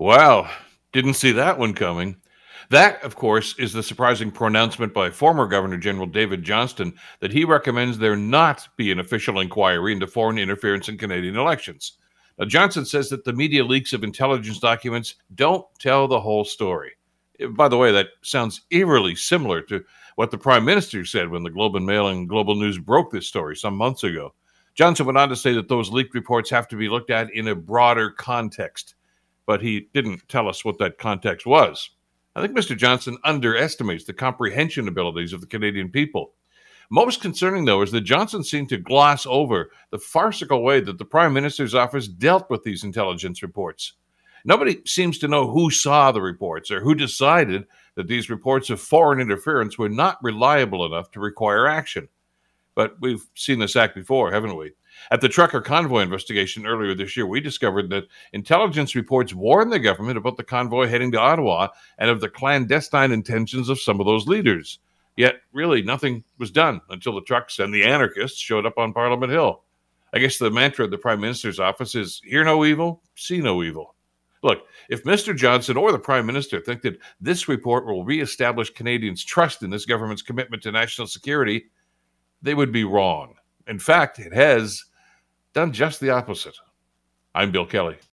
Wow, didn't see that one coming. That, of course, is the surprising pronouncement by former Governor General David Johnston that he recommends there not be an official inquiry into foreign interference in Canadian elections. Now, Johnston says that the media leaks of intelligence documents don't tell the whole story. By the way, that sounds eerily similar to what the Prime Minister said when the Globe and Mail and Global News broke this story some months ago. Johnston went on to say that those leaked reports have to be looked at in a broader context, but he didn't tell us what that context was. I think Mr. Johnston underestimates the comprehension abilities of the Canadian people. Most concerning, though, is that Johnston seemed to gloss over the farcical way that the Prime Minister's office dealt with these intelligence reports. Nobody seems to know who saw the reports or who decided that these reports of foreign interference were not reliable enough to require action. But we've seen this act before, haven't we? At the trucker convoy investigation earlier this year, we discovered that intelligence reports warned the government about the convoy heading to Ottawa and of the clandestine intentions of some of those leaders. Yet, really, nothing was done until the trucks and the anarchists showed up on Parliament Hill. I guess the mantra of the Prime Minister's office is hear no evil, see no evil. Look, if Mr. Johnston or the Prime Minister think that this report will reestablish Canadians' trust in this government's commitment to national security, they would be wrong. In fact, it has done just the opposite. I'm Bill Kelly.